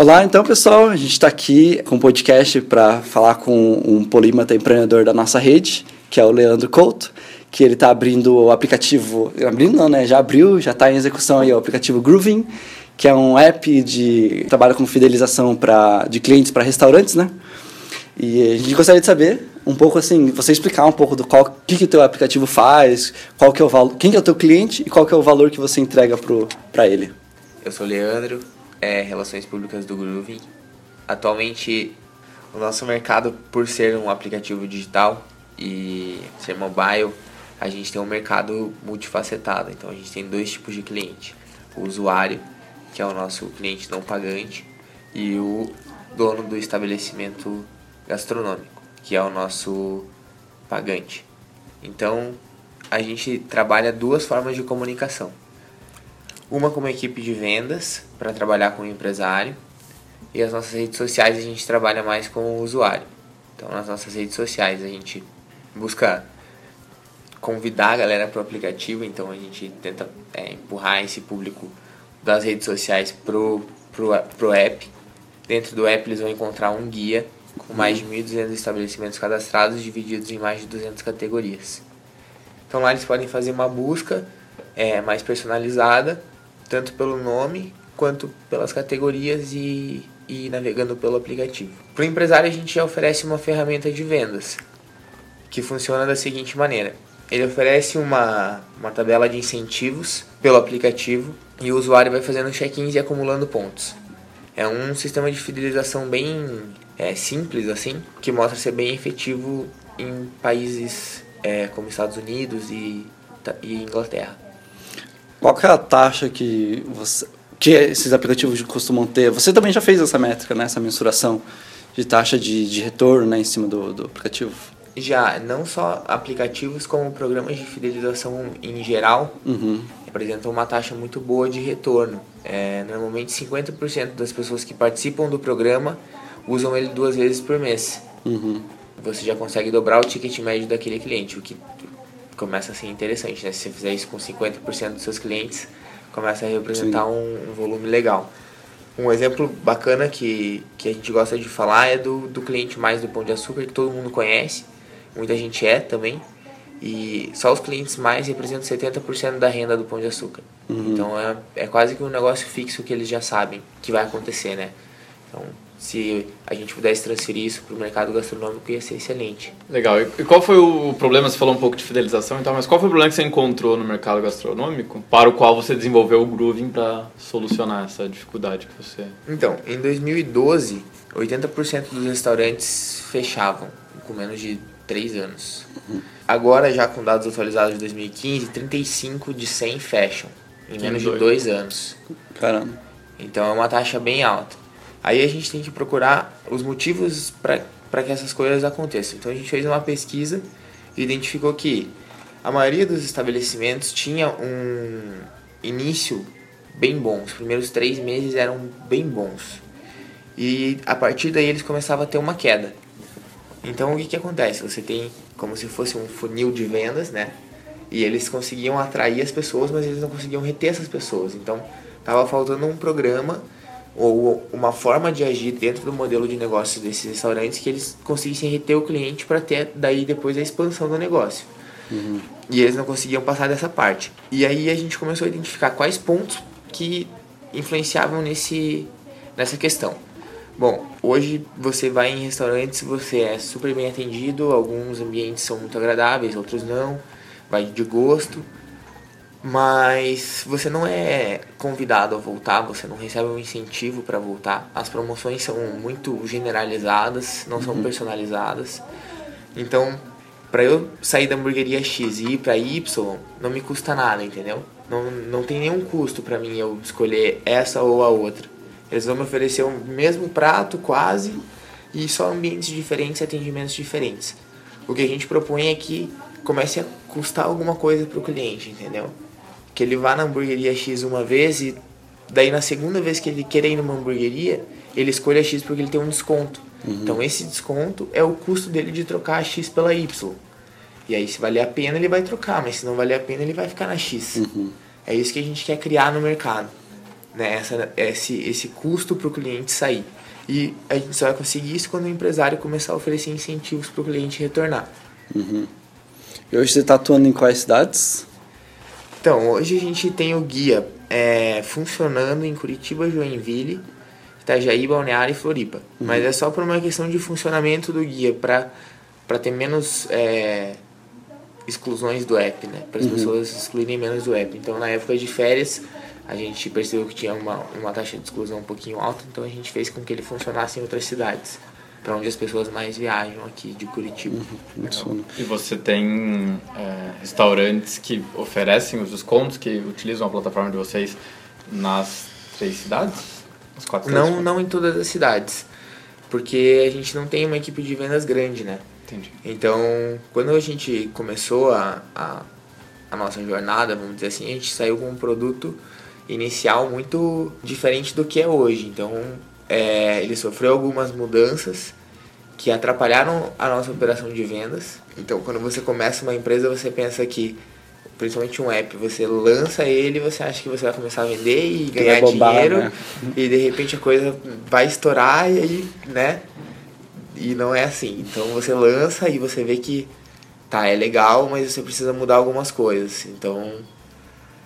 Olá, então pessoal, a gente está aqui com um podcast para falar com um polímata empreendedor da nossa rede, que é o Leandro Couto, que ele está abrindo o aplicativo, abrindo não, né? Já abriu, já está em execução aí o aplicativo Grooving, que é um app de trabalho com fidelização para de clientes para restaurantes, né? E a gente gostaria de saber um pouco assim, você explicar um pouco do qual que que o teu aplicativo faz, qual que é o valor, quem que é o teu cliente e qual que é o valor que você entrega para ele. Eu sou o Leandro, é Relações Públicas do Groovy. Atualmente, o nosso mercado, por ser um aplicativo digital e ser mobile, a gente tem um mercado multifacetado. Então, a gente tem dois tipos de cliente: o usuário, que é o nosso cliente não pagante, e o dono do estabelecimento gastronômico, que é o nosso pagante. Então, a gente trabalha duas formas de comunicação. Uma como equipe de vendas, para trabalhar com o empresário, e as nossas redes sociais a gente trabalha mais com o usuário. Então, nas nossas redes sociais a gente busca convidar a galera para o aplicativo, então a gente tenta é, empurrar esse público das redes sociais pro, pro, pro app. Dentro do app eles vão encontrar um guia com mais de 1.200 estabelecimentos cadastrados, divididos em mais de 200 categorias. Então lá eles podem fazer uma busca é, mais personalizada, tanto pelo nome quanto pelas categorias e, e navegando pelo aplicativo. Para o empresário a gente oferece uma ferramenta de vendas que funciona da seguinte maneira. Ele oferece uma, uma tabela de incentivos pelo aplicativo e o usuário vai fazendo check-ins e acumulando pontos. É um sistema de fidelização bem é, simples assim, que mostra ser bem efetivo em países é, como Estados Unidos e, e Inglaterra. Qual é a taxa que você que esses aplicativos costumam ter? Você também já fez essa métrica, né? essa mensuração de taxa de, de retorno né? em cima do, do aplicativo? Já, não só aplicativos, como programas de fidelização em geral, uhum. apresentam uma taxa muito boa de retorno. É, normalmente 50% das pessoas que participam do programa usam ele duas vezes por mês. Uhum. Você já consegue dobrar o ticket médio daquele cliente, o que começa a ser interessante, né? Se você fizer isso com 50% dos seus clientes, começa a representar um, um, volume legal. Um exemplo bacana que, que a gente gosta de falar é do, do cliente mais do Pão de Açúcar, que todo mundo conhece, muita gente é também, e só os clientes mais representam 70% da renda do Pão de Açúcar. Uhum. Então é, é quase que um negócio fixo que eles já sabem que vai acontecer, né? Então se a gente pudesse transferir isso para o mercado gastronômico ia ser excelente. Legal. E qual foi o problema? Você falou um pouco de fidelização e tal, mas qual foi o problema que você encontrou no mercado gastronômico para o qual você desenvolveu o Grooving para solucionar essa dificuldade que você... Então, em 2012, 80% dos restaurantes fechavam com menos de 3 anos. Agora, já com dados atualizados de 2015, 35 de 100 fecham em menos de 2 anos. Caramba. Então é uma taxa bem alta. Aí a gente tem que procurar os motivos para que essas coisas aconteçam. Então a gente fez uma pesquisa e identificou que a maioria dos estabelecimentos tinha um início bem bom. Os primeiros três meses eram bem bons. E a partir daí eles começavam a ter uma queda. Então o que, que acontece? Você tem como se fosse um funil de vendas, né? E eles conseguiam atrair as pessoas, mas eles não conseguiam reter essas pessoas. Então estava faltando um programa ou uma forma de agir dentro do modelo de negócio desses restaurantes que eles conseguissem reter o cliente para ter daí depois a expansão do negócio. Uhum. E eles não conseguiam passar dessa parte. E aí a gente começou a identificar quais pontos que influenciavam nesse, nessa questão. Bom, hoje você vai em restaurantes, você é super bem atendido, alguns ambientes são muito agradáveis, outros não, vai de gosto mas você não é convidado a voltar, você não recebe um incentivo para voltar. As promoções são muito generalizadas, não são uhum. personalizadas. Então, para eu sair da hamburgueria X e ir para Y, não me custa nada, entendeu? Não, não tem nenhum custo para mim eu escolher essa ou a outra. Eles vão me oferecer o mesmo prato, quase, e só ambientes diferentes e atendimentos diferentes. O que a gente propõe é que comece a custar alguma coisa para o cliente, entendeu? Que ele vá na hamburgueria X uma vez e daí na segunda vez que ele quer ir numa hamburgueria, ele escolhe a X porque ele tem um desconto. Uhum. Então esse desconto é o custo dele de trocar a X pela Y. E aí se valer a pena ele vai trocar, mas se não valer a pena ele vai ficar na X. Uhum. É isso que a gente quer criar no mercado. né? Essa, esse, esse custo para o cliente sair. E a gente só vai conseguir isso quando o empresário começar a oferecer incentivos para o cliente retornar. Uhum. E hoje você está atuando em quais cidades? Então, hoje a gente tem o guia é, funcionando em Curitiba, Joinville, Itajaí, Balneário e Floripa. Uhum. Mas é só por uma questão de funcionamento do guia, para ter menos é, exclusões do app, né? Para as uhum. pessoas excluírem menos do app. Então, na época de férias, a gente percebeu que tinha uma, uma taxa de exclusão um pouquinho alta, então a gente fez com que ele funcionasse em outras cidades, para onde as pessoas mais viajam aqui de Curitiba. Uhum, e você tem é, restaurantes que oferecem os descontos, que utilizam a plataforma de vocês nas três cidades? As quatro não, não em todas as cidades, porque a gente não tem uma equipe de vendas grande, né? Entendi. Então, quando a gente começou a, a, a nossa jornada, vamos dizer assim, a gente saiu com um produto inicial muito diferente do que é hoje. Então, é, ele sofreu algumas mudanças que atrapalharam a nossa operação de vendas. Então, quando você começa uma empresa, você pensa que, principalmente um app, você lança ele, você acha que você vai começar a vender e ganhar bombar, dinheiro, né? e de repente a coisa vai estourar e aí, né? E não é assim. Então, você lança e você vê que tá, é legal, mas você precisa mudar algumas coisas. Então,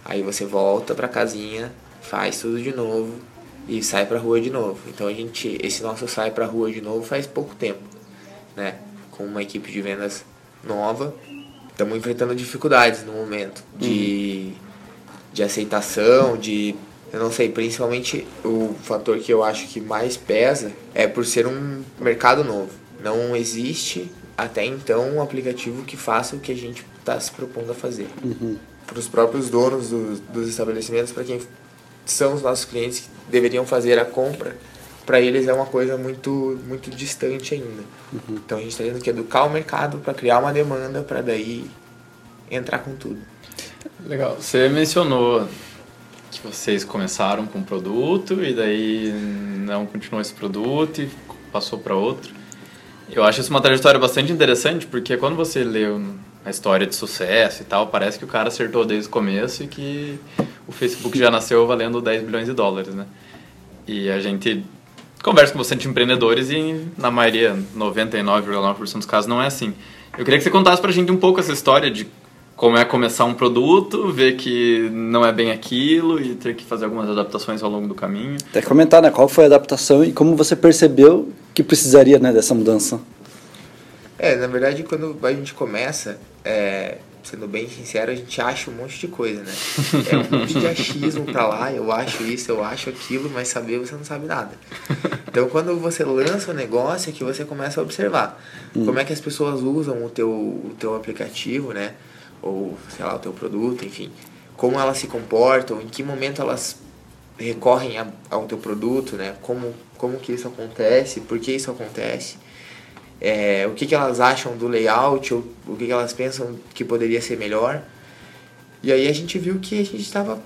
Aí você volta pra casinha, faz tudo de novo e sai pra rua de novo. Então a gente, esse nosso sai pra rua de novo faz pouco tempo, né? Com uma equipe de vendas nova. Estamos enfrentando dificuldades no momento de, uhum. de aceitação, de eu não sei, principalmente o fator que eu acho que mais pesa é por ser um mercado novo. Não existe até então um aplicativo que faça o que a gente está se propondo a fazer. Uhum para os próprios donos do, dos estabelecimentos, para quem são os nossos clientes que deveriam fazer a compra, para eles é uma coisa muito muito distante ainda. Uhum. Então a gente está tendo que educar o mercado para criar uma demanda para daí entrar com tudo. Legal. Você mencionou que vocês começaram com um produto e daí não continuou esse produto e passou para outro. Eu acho isso uma trajetória bastante interessante porque quando você leu a história de sucesso e tal, parece que o cara acertou desde o começo e que o Facebook já nasceu valendo 10 bilhões de dólares, né? E a gente conversa com bastante empreendedores e na maioria, 99,9% dos casos, não é assim. Eu queria que você contasse pra gente um pouco essa história de como é começar um produto, ver que não é bem aquilo e ter que fazer algumas adaptações ao longo do caminho. Até comentar, né, qual foi a adaptação e como você percebeu que precisaria, né, dessa mudança. É, na verdade, quando a gente começa, é, sendo bem sincero, a gente acha um monte de coisa, né? É um monte de achismo pra lá, eu acho isso, eu acho aquilo, mas saber você não sabe nada. Então, quando você lança o negócio, é que você começa a observar hum. como é que as pessoas usam o teu, o teu aplicativo, né? Ou, sei lá, o teu produto, enfim. Como elas se comportam, em que momento elas recorrem a, ao teu produto, né? Como, como que isso acontece, por que isso acontece é, o que, que elas acham do layout, ou o que, que elas pensam que poderia ser melhor. E aí a gente viu que a gente estava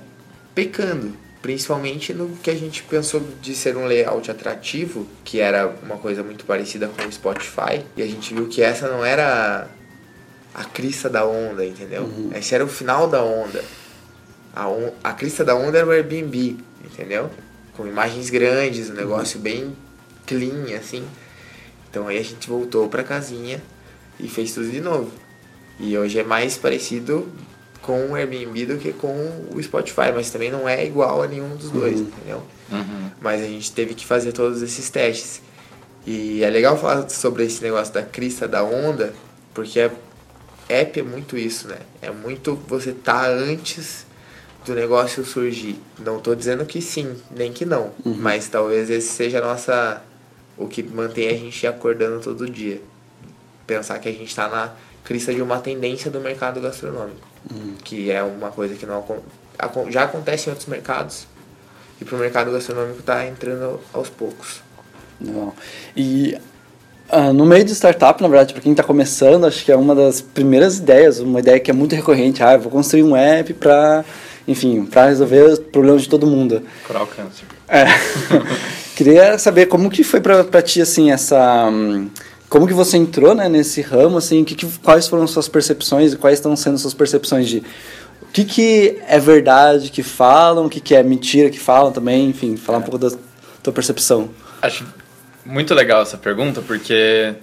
pecando, principalmente no que a gente pensou de ser um layout atrativo, que era uma coisa muito parecida com o Spotify, e a gente viu que essa não era a crista da onda, entendeu? Uhum. Esse era o final da onda. A, on a crista da onda era o Airbnb, entendeu? Com imagens grandes, um negócio uhum. bem clean, assim. Então aí a gente voltou pra casinha e fez tudo de novo. E hoje é mais parecido com o Airbnb do que com o Spotify, mas também não é igual a nenhum dos dois, uhum. entendeu? Uhum. Mas a gente teve que fazer todos esses testes. E é legal falar sobre esse negócio da crista da onda, porque a app é muito isso, né? É muito você tá antes do negócio surgir. Não tô dizendo que sim, nem que não, uhum. mas talvez esse seja a nossa o que mantém a gente acordando todo dia. Pensar que a gente está na crista de uma tendência do mercado gastronômico, uhum. que é uma coisa que não já acontece em outros mercados e para o mercado gastronômico está entrando aos poucos. Não. E uh, no meio de startup, na verdade, para quem está começando, acho que é uma das primeiras ideias, uma ideia que é muito recorrente. Ah, eu vou construir um app para, enfim, para resolver os problemas de todo mundo. Curar o câncer. É. Queria saber como que foi para ti, assim, essa... Como que você entrou né, nesse ramo, assim, que, que, quais foram suas percepções e quais estão sendo suas percepções de o que, que é verdade que falam, o que, que é mentira que falam também, enfim, falar um pouco da tua percepção. Acho muito legal essa pergunta, porque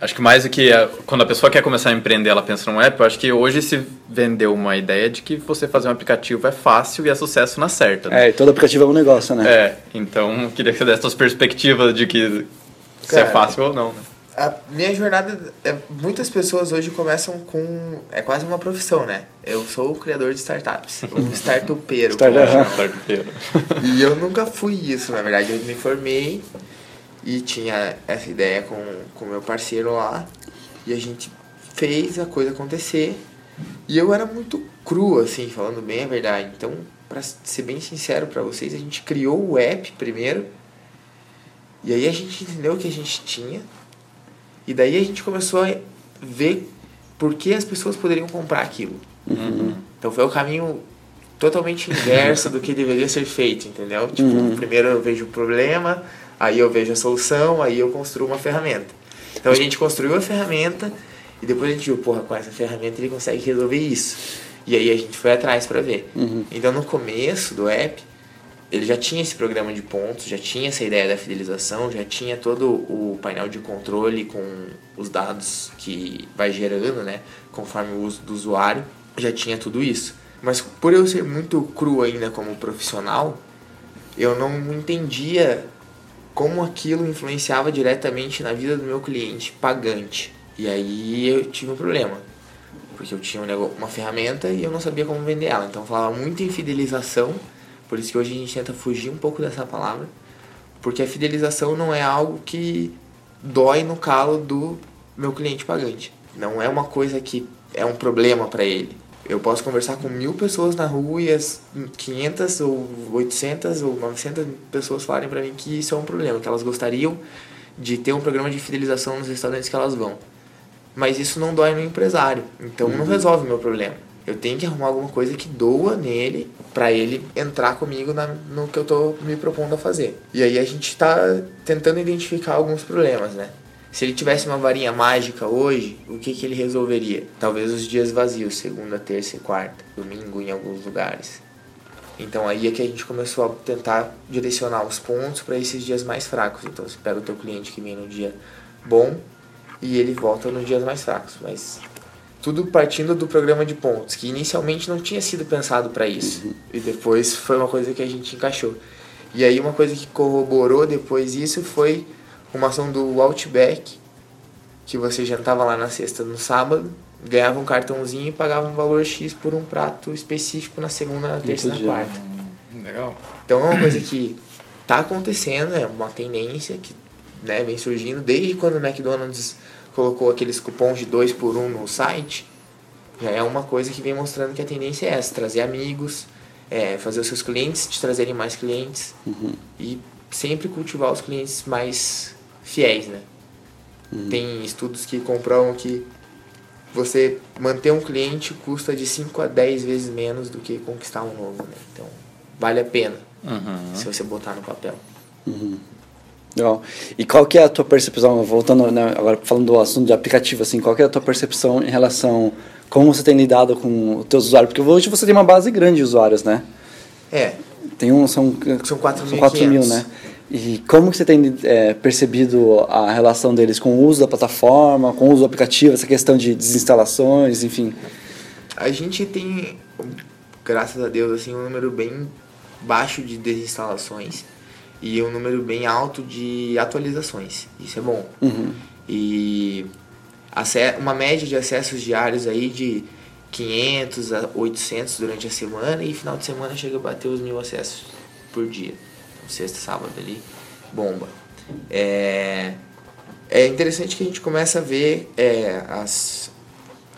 acho que mais do que a, quando a pessoa quer começar a empreender, ela pensa num app, eu acho que hoje se vendeu uma ideia de que você fazer um aplicativo é fácil e é sucesso na certa. Né? É, e todo aplicativo é um negócio, né? É, então queria que você desse suas perspectivas de que se é Cara, fácil ou não. Né? A minha jornada, é, muitas pessoas hoje começam com. É quase uma profissão, né? Eu sou o criador de startups, um startupeiro. Startupeiro. E eu nunca fui isso, na verdade. Eu me formei e tinha essa ideia com o meu parceiro lá. E a gente fez a coisa acontecer. E eu era muito cru, assim, falando bem a verdade. Então, pra ser bem sincero pra vocês, a gente criou o app primeiro. E aí a gente entendeu o que a gente tinha. E daí a gente começou a ver por que as pessoas poderiam comprar aquilo. Então foi o caminho totalmente inverso do que deveria ser feito, entendeu? Tipo, primeiro eu vejo o problema, aí eu vejo a solução, aí eu construo uma ferramenta. Então a gente construiu a ferramenta e depois a gente viu, porra, com essa ferramenta ele consegue resolver isso. E aí a gente foi atrás para ver. Então no começo do app, ele já tinha esse programa de pontos, já tinha essa ideia da fidelização, já tinha todo o painel de controle com os dados que vai gerando, né, conforme o uso do usuário, já tinha tudo isso. Mas por eu ser muito cru ainda como profissional, eu não entendia como aquilo influenciava diretamente na vida do meu cliente pagante. E aí eu tive um problema. Porque eu tinha um uma ferramenta e eu não sabia como vender ela. Então falava muito em fidelização, por isso que hoje a gente tenta fugir um pouco dessa palavra. Porque a fidelização não é algo que dói no calo do meu cliente pagante. Não é uma coisa que é um problema para ele. Eu posso conversar com mil pessoas na rua e as 500 ou 800 ou 900 pessoas falarem para mim que isso é um problema, que elas gostariam de ter um programa de fidelização nos restaurantes que elas vão. Mas isso não dói no empresário, então não resolve o meu problema. Eu tenho que arrumar alguma coisa que doa nele para ele entrar comigo na, no que eu tô me propondo a fazer. E aí a gente tá tentando identificar alguns problemas, né? Se ele tivesse uma varinha mágica hoje, o que, que ele resolveria? Talvez os dias vazios, segunda, terça e quarta, domingo em alguns lugares. Então aí é que a gente começou a tentar direcionar os pontos para esses dias mais fracos. Então você pega o teu cliente que vem no dia bom e ele volta nos dias mais fracos. Mas tudo partindo do programa de pontos, que inicialmente não tinha sido pensado para isso. E depois foi uma coisa que a gente encaixou. E aí uma coisa que corroborou depois isso foi uma ação do Outback, que você jantava lá na sexta no sábado, ganhava um cartãozinho e pagava um valor X por um prato específico na segunda, na terça e na dia. quarta. Legal. Então é uma coisa que tá acontecendo, é uma tendência que né, vem surgindo desde quando o McDonald's colocou aqueles cupons de 2 por 1 um no site. Já é uma coisa que vem mostrando que a tendência é essa, trazer amigos, é, fazer os seus clientes te trazerem mais clientes e sempre cultivar os clientes mais fiéis, né? Tem estudos que comprovam que você manter um cliente custa de 5 a 10 vezes menos do que conquistar um novo, né? Então, vale a pena Uhum. se você botar no papel. Legal. E qual que é a tua percepção, voltando né, agora falando do assunto de aplicativo, assim, qual que é a tua percepção em relação como você tem lidado com os teus usuários? Porque hoje você tem uma base grande de usuários, né? É, Tem um, são, São 4.500. são 4 mil, né? E como que você tem é, percebido a relação deles com o uso da plataforma, com o uso do aplicativo, essa questão de desinstalações, enfim? a gente tem, graças a Deus, assim, um número bem baixo de desinstalações e um número bem alto de atualizações. Isso é bom. Uhum. E uma média de acessos diários aí de 500 a 800 durante a semana e final de semana chega a bater os mil acessos por dia. Sexta, sábado ali, bomba. É, é interessante que a gente começa a ver é, as,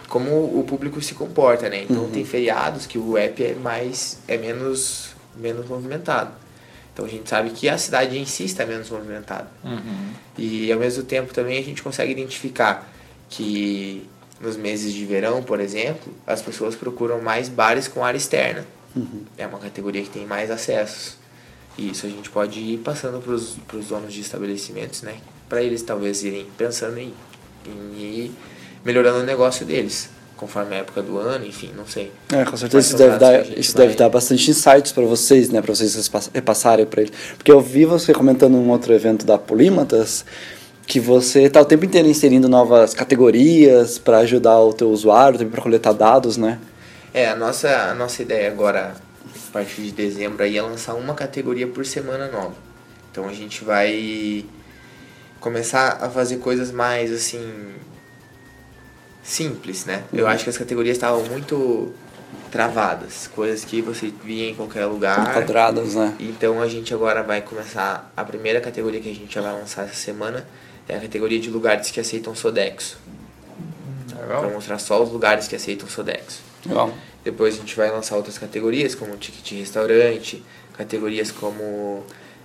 como o público se comporta, né? Então tem feriados que o app é mais é menos menos movimentado. Então a gente sabe que a cidade em si está menos movimentada. Uhum. E ao mesmo tempo também a gente consegue identificar que nos meses de verão, por exemplo, as pessoas procuram mais bares com área externa. É uma categoria que tem mais acessos. E isso a gente pode ir passando para os donos de estabelecimentos, né? Para eles talvez irem pensando em, em ir melhorando o negócio deles. conforme a época do ano, enfim, não sei. É, com certeza isso deve, dar, isso vai... deve dar bastante insights para vocês, né, para vocês repassarem para ele. Porque eu vi você comentando num outro evento da Polímatas que você está o tempo inteiro inserindo novas categorias para ajudar o teu usuário, também para coletar dados, né? É, a nossa, a nossa ideia agora, a partir de dezembro, aí é lançar uma categoria por semana nova. Então a gente vai começar a fazer coisas mais assim simples, né? Uhum. Eu acho que as categorias estavam muito travadas, coisas que você via em qualquer lugar. Quadradas, né? Então a gente agora vai começar a primeira categoria que a gente já vai lançar essa semana é a categoria de lugares que aceitam Sodexo. Legal. Vou mostrar só os lugares que aceitam Sodexo. Legal. Depois a gente vai lançar outras categorias, como ticket de restaurante, categorias como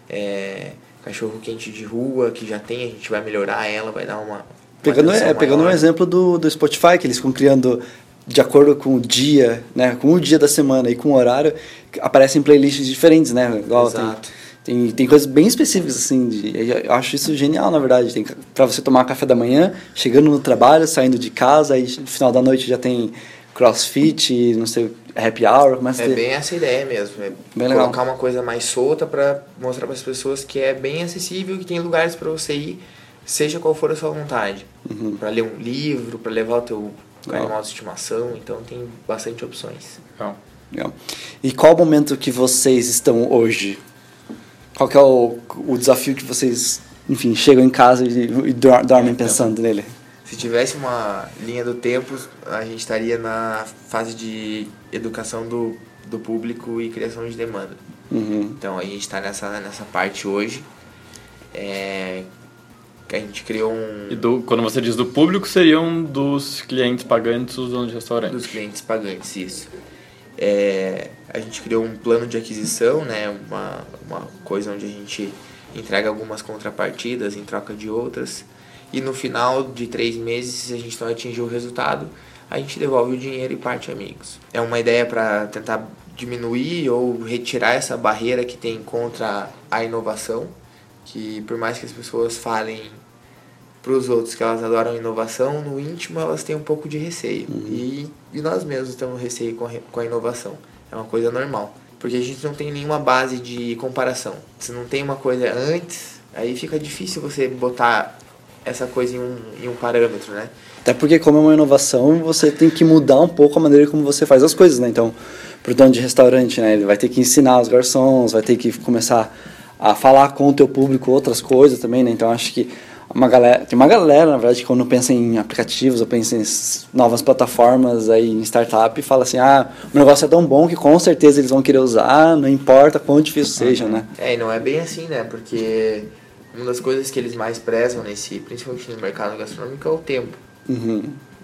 é, cachorro quente de rua, que já tem, a gente vai melhorar ela, vai dar uma. Pegando, é, pegando um exemplo do, do Spotify, que eles ficam criando de acordo com o dia, né, com o dia da semana e com o horário, aparecem playlists diferentes, né? Igual Exato. Tem, tem, tem coisas bem específicas, assim, de, eu acho isso genial, na verdade. Tem para você tomar café da manhã, chegando no trabalho, saindo de casa, aí no final da noite já tem crossfit, não sei, happy hour, começa É ter... bem essa ideia mesmo, é bem colocar legal. uma coisa mais solta para mostrar para as pessoas que é bem acessível, que tem lugares para você ir, seja qual for a sua vontade. Uhum. Para ler um livro, para levar o teu Legal. animal de estimação, então tem bastante opções. Legal. Legal. E qual o momento que vocês estão hoje? Qual que é o, o desafio que vocês, enfim, chegam em casa e, e dor- dormem É, pensando nele? Se tivesse uma linha do tempo, a gente estaria na fase de educação do, do público e criação de demanda. Uhum. Então a gente está nessa, nessa parte hoje. É, que a gente criou um E do, quando você diz do público, seriam dos clientes pagantes dos donos de restaurante. dos clientes pagantes, isso. É, a gente criou um plano de aquisição, né, uma, uma coisa onde a gente entrega algumas contrapartidas em troca de outras. E no final de três meses, se a gente não atingir o resultado, a gente devolve o dinheiro e parte amigos. É uma ideia para tentar diminuir ou retirar essa barreira que tem contra a inovação, que por mais que as pessoas falem para os outros que elas adoram inovação, no íntimo elas têm um pouco de receio. E, e nós mesmos temos receio com a, com a inovação. É uma coisa normal. Porque a gente não tem nenhuma base de comparação. Se não tem uma coisa antes, aí fica difícil você botar essa coisa em um, em um parâmetro, né? Até porque, como é uma inovação, você tem que mudar um pouco a maneira como você faz as coisas, né? Então, pro dono de restaurante, né? Ele vai ter que ensinar os garçons, vai ter que começar a falar com o teu público outras coisas também, né? Então, acho que uma galera, tem uma galera, na verdade, que quando pensa em aplicativos ou pensa em novas plataformas aí em startup, fala assim, ah, o negócio é tão bom que com certeza eles vão querer usar, não importa quão difícil seja, né? É, e não é bem assim, né? Porque uma das coisas que eles mais prezam nesse, principalmente no mercado gastronômico, é o tempo. Uhum.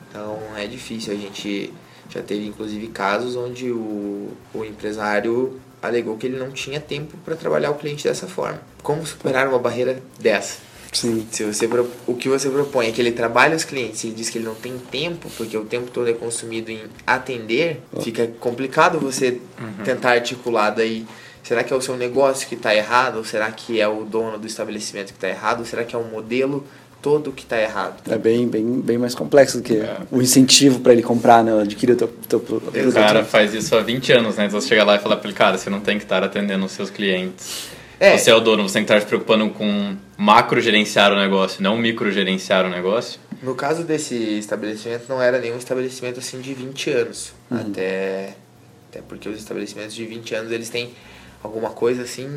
Então é difícil. A gente já teve inclusive casos onde o, o empresário alegou que ele não tinha tempo para trabalhar o cliente dessa forma. Como superar uma barreira dessa? Sim. Se você o que você propõe é que ele trabalhe os clientes e ele diz que ele não tem tempo, porque o tempo todo é consumido em atender, fica complicado você tentar articular daí. Será que é o seu negócio que está errado? Ou será que é o dono do estabelecimento que está errado? Ou será que é o modelo todo que está errado? É bem, bem, bem mais complexo do que É. o incentivo para ele comprar, né? Adquirir o teu, teu produto. O cara faz isso há 20 anos, né? Então você chega lá e fala pra ele, cara, você não tem que estar atendendo os seus clientes. É. Você é o dono, você tem que estar se preocupando com macro gerenciar o negócio, não micro gerenciar o negócio. No caso desse estabelecimento, não era nenhum estabelecimento assim de 20 anos. Até, até porque os estabelecimentos de 20 anos eles têm alguma coisa assim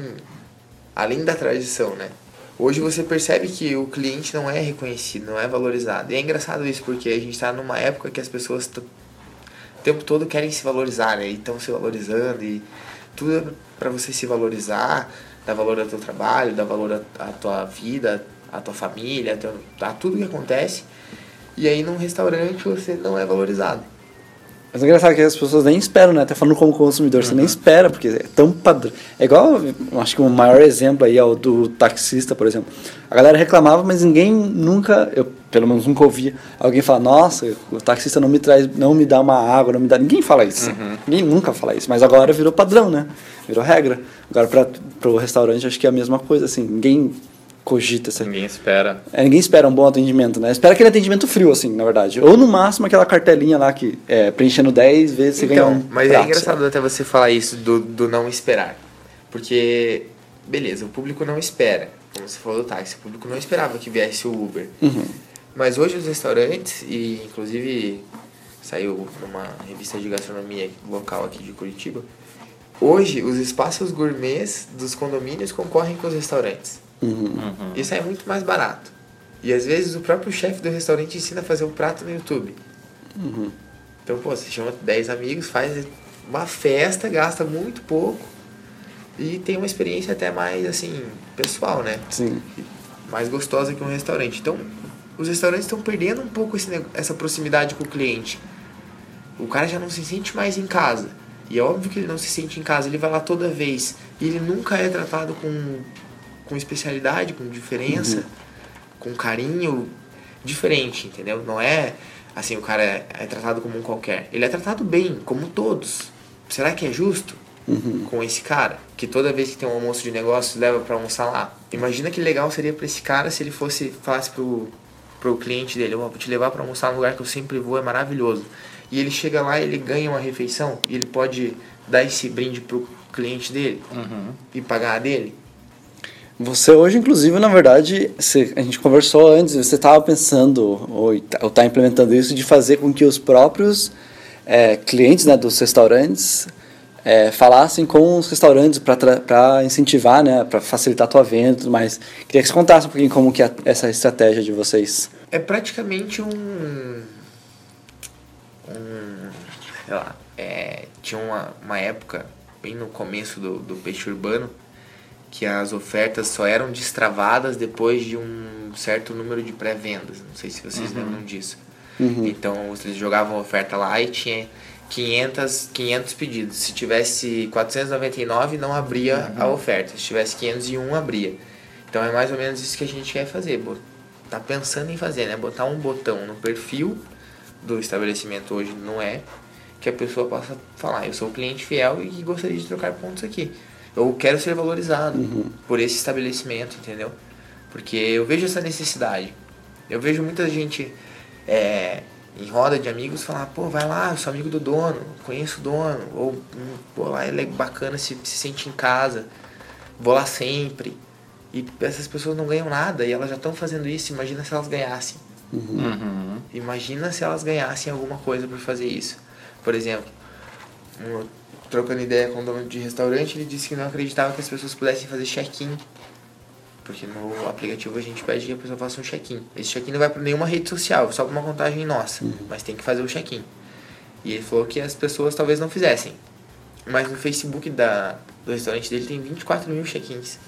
além da tradição, né? Hoje você percebe que o cliente não é reconhecido, não é valorizado. E é engraçado isso porque a gente está numa época que as pessoas o tempo todo querem se valorizar, né? E estão se valorizando e tudo é para você se valorizar, dar valor ao teu trabalho, dar valor à tua vida, à tua família, a, a tudo que acontece. E aí num restaurante você não é valorizado. Mas é engraçado que as pessoas nem esperam, né? Até falando como consumidor, você nem espera, porque é tão padrão. É igual, acho que o maior exemplo aí é o do taxista, por exemplo. A galera reclamava, mas ninguém nunca, eu pelo menos nunca ouvi alguém falar, nossa, o taxista não me traz, não me dá uma água, não me dá. Ninguém fala isso. Ninguém nunca fala isso. Mas agora virou padrão, né? Virou regra. Agora para o restaurante acho que é a mesma coisa, assim. Ninguém cogita essa. Ninguém espera. É, ninguém espera um bom atendimento, né? Espera aquele atendimento frio, assim, na verdade. Ou no máximo aquela cartelinha lá que é, preenchendo 10 vezes você então, ganha um. mas prato, é engraçado até você falar isso do, do não esperar. Porque, beleza, o público não espera. Como você falou do táxi, o público não esperava que viesse o Uber. Uhum. Mas hoje os restaurantes, e inclusive saiu numa revista de gastronomia local aqui de Curitiba, hoje os espaços gourmets dos condomínios concorrem com os restaurantes. Uhum. Uhum. Isso é muito mais barato. E às vezes o próprio chefe do restaurante ensina a fazer um prato no YouTube. Uhum. Então, pô, você chama 10 amigos, faz uma festa, gasta muito pouco e tem uma experiência até mais, assim, pessoal, né? Sim. Mais gostosa que um restaurante. Então, os restaurantes estão perdendo um pouco esse, essa proximidade com o cliente. O cara já não se sente mais em casa. E é óbvio que ele não se sente em casa, ele vai lá toda vez. E ele nunca é tratado com, com especialidade, com diferença, com carinho diferente, entendeu? Não é assim, o cara é, é tratado como um qualquer. Ele é tratado bem, como todos. Será que é justo com esse cara? Que toda vez que tem um almoço de negócios leva pra almoçar lá. Imagina que legal seria pra esse cara se ele fosse, falasse pro, pro cliente dele, "Ó, vou te levar pra almoçar num lugar que eu sempre vou, é maravilhoso. E ele chega lá, ele ganha uma refeição e ele pode dar esse brinde pro cliente dele Uhum. e pagar a dele. Você hoje, inclusive, na verdade, você- a gente conversou antes, você estava pensando, ou está implementando isso, de fazer com que os próprios é, clientes né, dos restaurantes é, falassem com os restaurantes para incentivar, né, para facilitar a tua venda e tudo mais. Queria que você contasse um pouquinho como que é essa estratégia de vocês. É praticamente um. um sei lá. É, tinha uma, uma época, bem no começo do, do peixe urbano, que as ofertas só eram destravadas depois de um certo número de pré-vendas. Não sei se vocês lembram disso. Uhum. Então eles jogavam a oferta lá e tinha 500, 500 pedidos. Se tivesse 499, não abria a oferta. Se tivesse 501, abria. Então é mais ou menos isso que a gente quer fazer. Tá pensando em fazer, né? Botar um botão no perfil do estabelecimento hoje no app que a pessoa possa falar, eu sou cliente fiel e gostaria de trocar pontos aqui. Eu quero ser valorizado por esse estabelecimento, entendeu? Porque eu vejo essa necessidade. Eu vejo muita gente é, em roda de amigos falar, pô, vai lá, eu sou amigo do dono, conheço o dono, ou pô, lá ele é bacana, se, se sente em casa, vou lá sempre. E essas pessoas não ganham nada e elas já estão fazendo isso, imagina se elas ganhassem. Uhum. Imagina se elas ganhassem alguma coisa por fazer isso. Por exemplo, um- trocando ideia com o dono de restaurante, ele disse que não acreditava que as pessoas pudessem fazer check-in. Porque no aplicativo a gente pede que a pessoa faça um check-in. Esse check-in não vai para nenhuma rede social, só para uma contagem nossa. Mas tem que fazer o check-in. E ele falou que as pessoas talvez não fizessem. Mas no Facebook da, do restaurante dele tem 24 mil check-ins.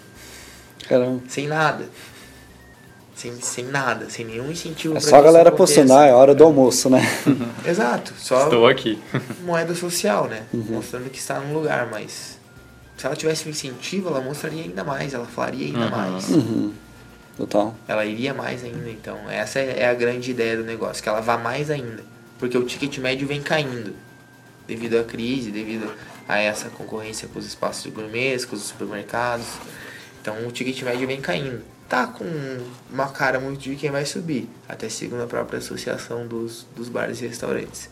Caramba. Sem nada. Sem, sem nada, sem nenhum incentivo É só a galera ah, é hora do almoço, né? Exato, só Estou aqui. moeda social, né? Mostrando que está num lugar, mas se ela tivesse um incentivo, ela mostraria ainda mais, ela falaria ainda Uhum. mais. Uhum. Total. Ela iria mais ainda, então. Essa é a grande ideia do negócio, que ela vá mais ainda. Porque o ticket médio vem caindo. Devido à crise, devido a essa concorrência com os espaços de gourmets, com os supermercados. Então o ticket médio vem caindo. Tá com uma cara muito de quem vai subir. Até segundo a própria associação dos, dos bares e restaurantes.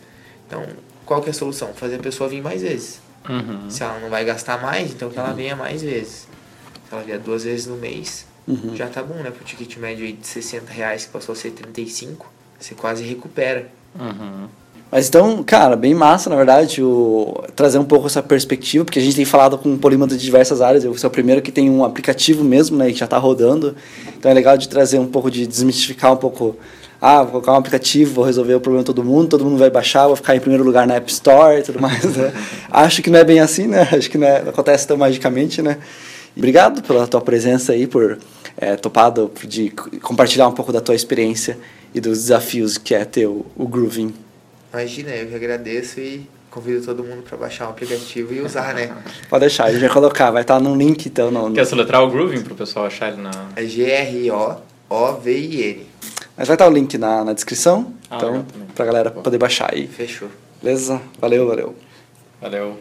Então, qual que é a solução? Fazer a pessoa vir mais vezes. Uhum. Se ela não vai gastar mais, então que ela venha mais vezes. Se ela vier duas vezes no mês, Uhum. já tá bom, né? Pro ticket médio aí de 60 reais que passou a ser 35, você quase recupera. Uhum. Mas então, cara, bem massa, na verdade, o, trazer um pouco essa perspectiva, porque a gente tem falado com polímatas de diversas áreas. Eu sou o primeiro que tem um aplicativo mesmo, né, que já está rodando. Então é legal de trazer um pouco, de desmistificar um pouco. Ah, vou colocar um aplicativo, vou resolver o problema de todo mundo, todo mundo vai baixar, vou ficar em primeiro lugar na App Store e tudo mais, né? Acho que não é bem assim, né? Acho que não, é- não acontece tão magicamente, né? Obrigado pela tua presença aí, por é, topado de compartilhar um pouco da tua experiência e dos desafios que é ter o, o Grooving. Imagina, eu que agradeço e convido todo mundo para baixar o aplicativo e usar, né? Pode deixar, a gente vai colocar, vai estar no link então. No, no- Quer soletrar o Grooving pro pessoal achar ele na. É G-R-O-O-V-I-N. Mas vai estar o link na, na descrição, Ah, então, também. pra galera poder baixar aí. Fechou. Beleza? Valeu, valeu. Valeu.